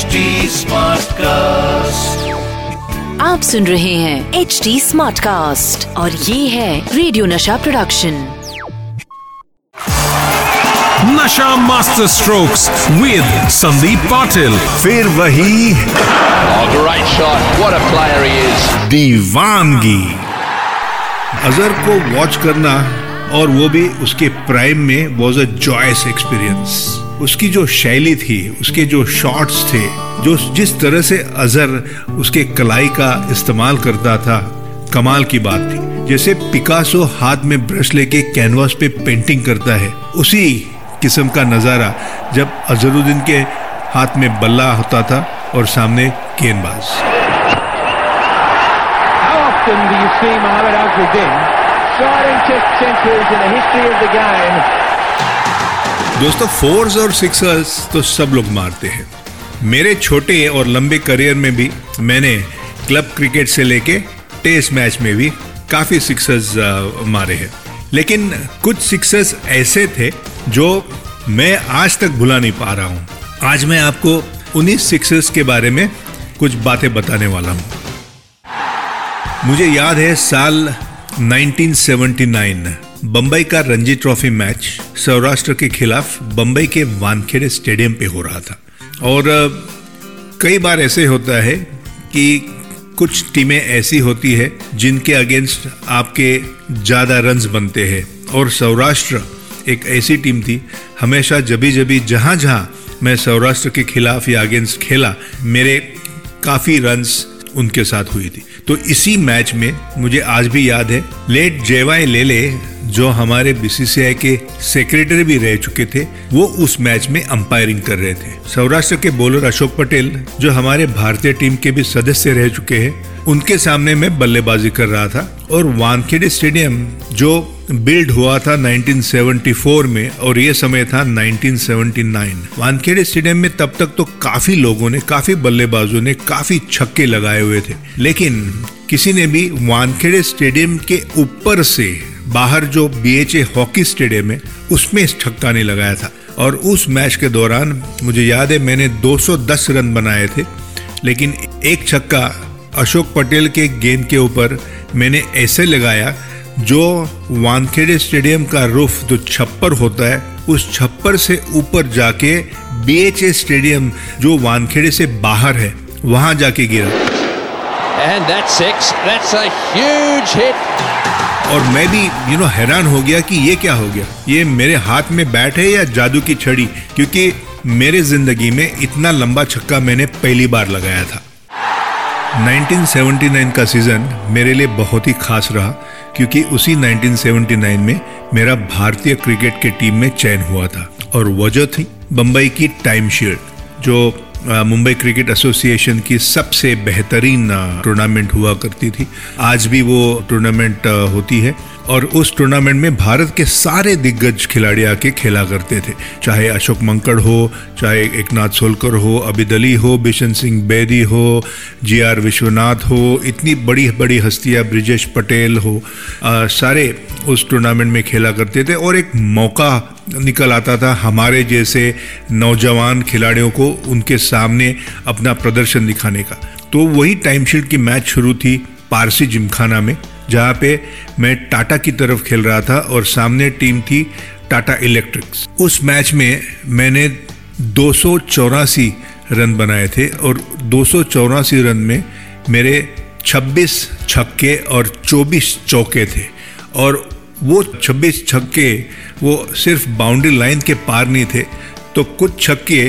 HD Smartcast. आप सुन रहे हैं एच डी स्मार्ट कास्ट और ये है radio Nasha production Nasha master strokes with Sandeep Patil फिर वही Oh, great shot. What a player he is. दीवानगी अजहर को वॉच करना और वो भी उसके प्राइम में वॉज़ अ जॉयस एक्सपीरियंस उसकी जो शैली थी, उसके जो शॉट्स थे, जो जिस तरह से अजहर उसके कलाई का इस्तेमाल करता था, कमाल की बात थी जैसे पिकासो हाथ में ब्रश लेके कैनवास पे पेंटिंग करता है, उसी किस्म का नज़ारा जब अजहरुद्दीन के हाथ में बल्ला होता था और सामने गेंदबाज centuries in the history of the game? दोस्तों फोर्स और सिक्सर्स तो सब लोग मारते हैं। मेरे छोटे और लंबे करियर में भी मैंने क्लब क्रिकेट से लेके टेस्ट मैच में भी काफ़ी सिक्सर्स मारे हैं। लेकिन कुछ सिक्सर्स ऐसे थे जो मैं आज तक भुला नहीं पा रहा हूँ। आज मैं आपको उन्हीं सिक्सर्स के बारे में कुछ बातें बताने वाला हूँ। मुझे याद है साल 1979 बम्बई का रणजी ट्रॉफी मैच सौराष्ट्र के खिलाफ बम्बई के वानखेड़े स्टेडियम पे हो रहा था। और कई बार ऐसे होता है कि कुछ टीमें ऐसी होती है जिनके अगेंस्ट आपके ज़्यादा रन्स बनते हैं। और सौराष्ट्र एक ऐसी टीम थी, हमेशा जभी जभी जहाँ जहाँ मैं सौराष्ट्र के खिलाफ या अगेंस्ट खेला, मेरे काफ़ी रन्स उनके साथ हुई थी। तो इसी मैच में मुझे आज भी याद है, लेट जेवाई लेले जो हमारे बीसीसीआई के सेक्रेटरी भी रह चुके थे, वो उस मैच में अंपायरिंग कर रहे थे। सौराष्ट्र के बॉलर अशोक पटेल, जो हमारे भारतीय टीम के भी सदस्य रह चुके हैं, उनके सामने मैं बल्लेबाजी कर रहा था। और वानखेड़े स्टेडियम जो बिल्ड हुआ था 1974 में, और ये समय था 1979 वानखेड़े स्टेडियम में तब तक तो काफ़ी लोगों ने, काफ़ी बल्लेबाजों ने काफ़ी छक्के लगाए हुए थे। लेकिन किसी ने भी वानखेड़े स्टेडियम के ऊपर से बाहर जो बीएचए हॉकी स्टेडियम है, उसमें इस छक्का ने लगाया था और उस मैच के दौरान मुझे याद है, मैंने 210 रन बनाए थे, लेकिन एक छक्का अशोक पटेल के गेंद के ऊपर मैंने ऐसे लगाया, जो वानखेड़े स्टेडियम का रूफ जो छप्पर होता है, उस छप्पर से ऊपर जाके बीएचए स्टेडियम, जो वानखेड़े से बाहर है, वहाँ जाके गिरा And that's six. That's a huge hit. और मैं भी यू नो हैरान हो गया कि ये क्या हो गया? ये मेरे हाथ में बैट है या जादू की छड़ी? क्योंकि मेरे ज़िंदगी में इतना लंबा छक्का मैंने पहली बार लगाया था। 1979 का सीज़न मेरे लिए बहुत ही खास रहा, क्योंकि उसी 1979 में मेरा भारतीय क्रिकेट के टीम में चयन हुआ था। और वजह थी बम्बई की टाइम शील्ड, जो मुंबई क्रिकेट एसोसिएशन की सबसे बेहतरीन टूर्नामेंट हुआ करती थी। आज भी वो टूर्नामेंट होती है। और उस टूर्नामेंट में भारत के सारे दिग्गज खिलाड़ी आके खेला करते थे। चाहे अशोक मंकड़ हो चाहे एकनाथ सोलकर हो अबिद अली हो बिशन सिंह बेदी हो जी आर विश्वनाथ हो इतनी बड़ी बड़ी हस्तियाँ ब्रिजेश पटेल हो अ, सारे उस टूर्नामेंट में खेला करते थे और एक मौका निकल आता था हमारे जैसे नौजवान खिलाड़ियों को उनके सामने अपना प्रदर्शन दिखाने का। तो वही टाइम शील्ड की मैच शुरू थी पारसी जिमखाना में। जहाँ पे मैं टाटा की तरफ़ खेल रहा था और सामने टीम थी टाटा इलेक्ट्रिक्स। उस मैच में मैंने दो सौ चौरासी रन बनाए थे और दो सौ चौरासी रन में मेरे 26 छक्के और 24 चौके थे। और वो 26 छक्के वो सिर्फ़ बाउंड्री लाइन के पार नहीं थे तो कुछ छक्के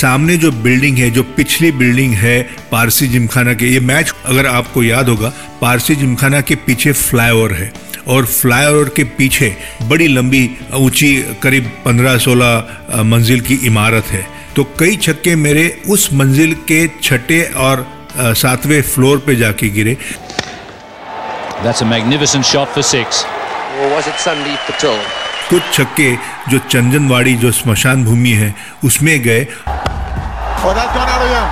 सामने जो बिल्डिंग है जो पिछली बिल्डिंग है पारसी जिमखाना के ये मैच अगर आपको याद होगा पारसी जिमखाना के पीछे फ्लाईओवर है और फ्लाईओवर के पीछे बड़ी लंबी ऊँची करीब 15-16 मंजिल की इमारत है तो कई छक्के मेरे उस मंजिल के छठे और सातवें फ्लोर पे जाके गिरे That's a magnificent shot for six. Or was it Sandeep Patel? कुछ छक्के जो चंदनवाड़ी जो स्मशान भूमि है उसमें गए Oh, that's gone out of here.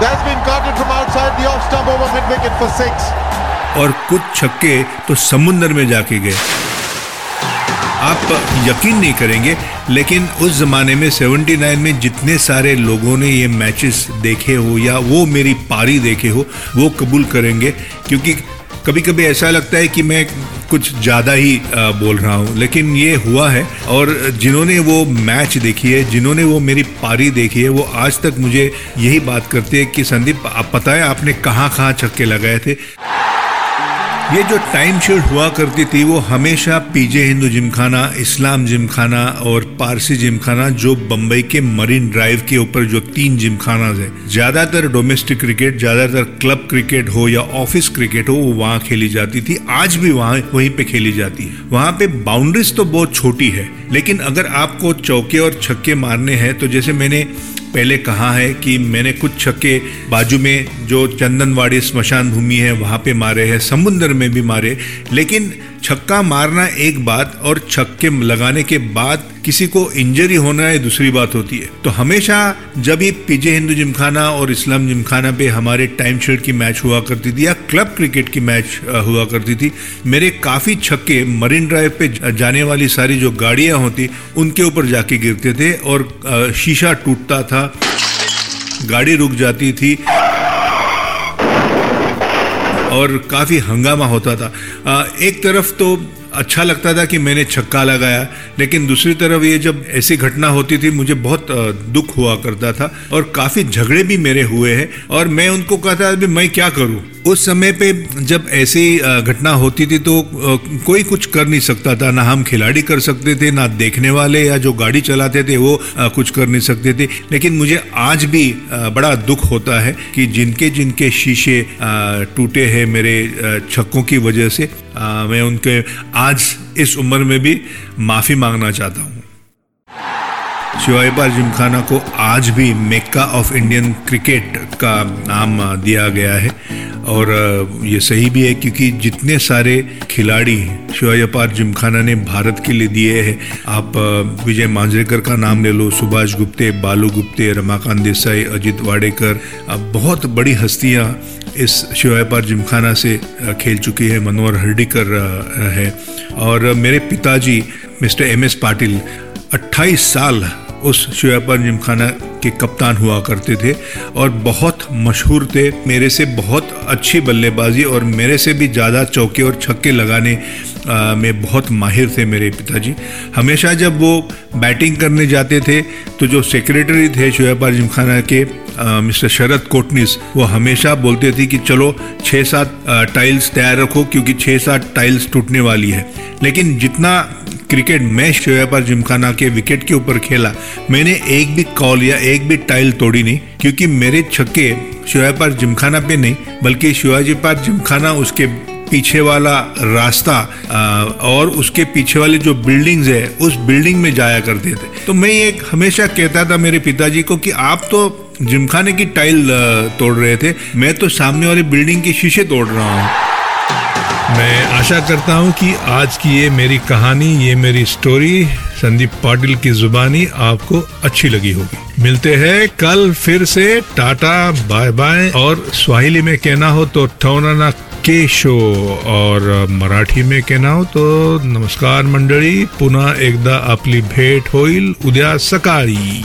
That's been caught from outside the off stump over mid wicket for six. और कुछ छक्के तो समुंदर में जाके गए आप यकीन नहीं करेंगे लेकिन उस जमाने में 79 में जितने सारे लोगों ने ये मैचेस देखे हो या वो मेरी पारी देखे हो वो कबूल करेंगे क्योंकि कभी कभी ऐसा लगता है कि मैं कुछ ज़्यादा ही बोल रहा हूँ। लेकिन ये हुआ है और जिन्होंने वो मैच देखी है, जिन्होंने वो मेरी पारी देखी है, वो आज तक मुझे यही बात करते हैं कि संदीप, आप पता है आपने कहाँ कहाँ छक्के लगाए थे? ये जो टाइम शीट हुआ करती थी, वो हमेशा पीजे हिंदू जिमखाना इस्लाम जिमखाना और पारसी जिमखाना जो बम्बई के मरीन ड्राइव के ऊपर जो तीन जिमखाना है। ज़्यादातर डोमेस्टिक क्रिकेट ज़्यादातर क्लब क्रिकेट हो या ऑफ़िस क्रिकेट हो, वो वहाँ खेली जाती थी। आज भी वहाँ, वहीं पे खेली जाती है। वहाँ पे बाउंड्रीज तो बहुत छोटी है, लेकिन अगर आपको चौके और छक्के मारने हैं तो जैसे मैंने पहले कहा है कि मैंने कुछ छक्के बाजू में जो चंदनवाड़ी स्मशान भूमि है, वहाँ पे मारे हैं, समुद्र में भी मारे। लेकिन छक्का मारना एक बात और छक्के लगाने के बाद किसी को इंजरी होना है दूसरी बात होती है। तो हमेशा जब ये पीजे हिंदू जिमखाना और इस्लाम जिमखाना पे हमारे टाइम शेड की मैच हुआ करती थी या क्लब क्रिकेट की मैच हुआ करती थी, मेरे काफ़ी छक्के मरीन ड्राइव पे जाने वाली सारी जो गाड़ियाँ होती, उनके ऊपर जाके गिरते थे और शीशा टूटता था गाड़ी रुक जाती थी और काफ़ी हंगामा होता था। एक तरफ़ तो अच्छा लगता था कि मैंने छक्का लगाया, लेकिन दूसरी तरफ़ ये जब ऐसी घटना होती थी, मुझे बहुत दुख हुआ करता था और काफ़ी झगड़े भी मेरे हुए हैं और मैं उनको कहता था मैं क्या करूँ? उस समय पे जब ऐसी घटना होती थी तो कोई कुछ कर नहीं सकता था। ना हम खिलाड़ी कर सकते थे, ना देखने वाले या जो गाड़ी चलाते थे, वो कुछ कर नहीं सकते थे। लेकिन मुझे आज भी बड़ा दुख होता है कि जिनके जिनके शीशे टूटे हैं मेरे छक्कों की वजह से मैं उनके आज इस उम्र में भी माफ़ी मांगना चाहता हूँ। शिवाईपाल जिमखाना को आज भी मेक्का ऑफ़ इंडियन क्रिकेट का नाम दिया गया है। और ये सही भी है क्योंकि जितने सारे खिलाड़ी शिवाईपाल जिमखाना ने भारत के लिए दिए हैं, आप विजय मांजरेकर का नाम ले लो, सुभाष गुप्ते, बालू गुप्ते, रमाकांत देसाई, अजित वाडेकर बहुत बड़ी हस्तियाँ इस शिवाईपाल जिमखाना से खेल चुकी है, मनोहर हर्डीकर है। और, मेरे पिताजी, मिस्टर एम एस पाटिल 28 साल उस शिवापर जिमखाना के कप्तान हुआ करते थे और बहुत मशहूर थे, मेरे से बहुत अच्छी बल्लेबाजी और मेरे से भी ज़्यादा चौके और छक्के लगाने में बहुत माहिर थे मेरे पिताजी। हमेशा जब वो बैटिंग करने जाते थे तो जो सेक्रेटरी थे शोएब जिमखाना के मिस्टर शरद कोटनिस, वो हमेशा बोलते थे कि चलो छः सात टाइल्स तैयार रखो क्योंकि छः सात टाइल्स टूटने वाली है। लेकिन जितना क्रिकेट मैच शोएब जिमखाना के विकेट के ऊपर खेला। मैंने एक भी कॉल या एक भी टाइल तोड़ी नहीं, क्योंकि मेरे छक्के शोएब जिमखाना पे नहीं, बल्कि शिवाजी पार्क जिमखाना उसके पीछे वाला रास्ता और उसके पीछे वाली जो बिल्डिंग्स है, उस बिल्डिंग में जाया करते थे। तो मैं ये हमेशा कहता था मेरे पिताजी को कि आप तो जिमखाने की टाइल तोड़ रहे थे, मैं तो सामने वाली बिल्डिंग के शीशे तोड़ रहा हूँ। मैं आशा करता हूँ कि आज की ये मेरी कहानी, ये मेरी स्टोरी संदीप पाटिल की जुबानी आपको अच्छी लगी होगी। मिलते हैं कल फिर से। Tata, bye bye. और स्वाहिली में कहना हो तो ठौना के शो और मराठी में कहना हो तो नमस्कार मंडळी पुन्हा एकदा आपली भेट होईल। उद्या सकाळी।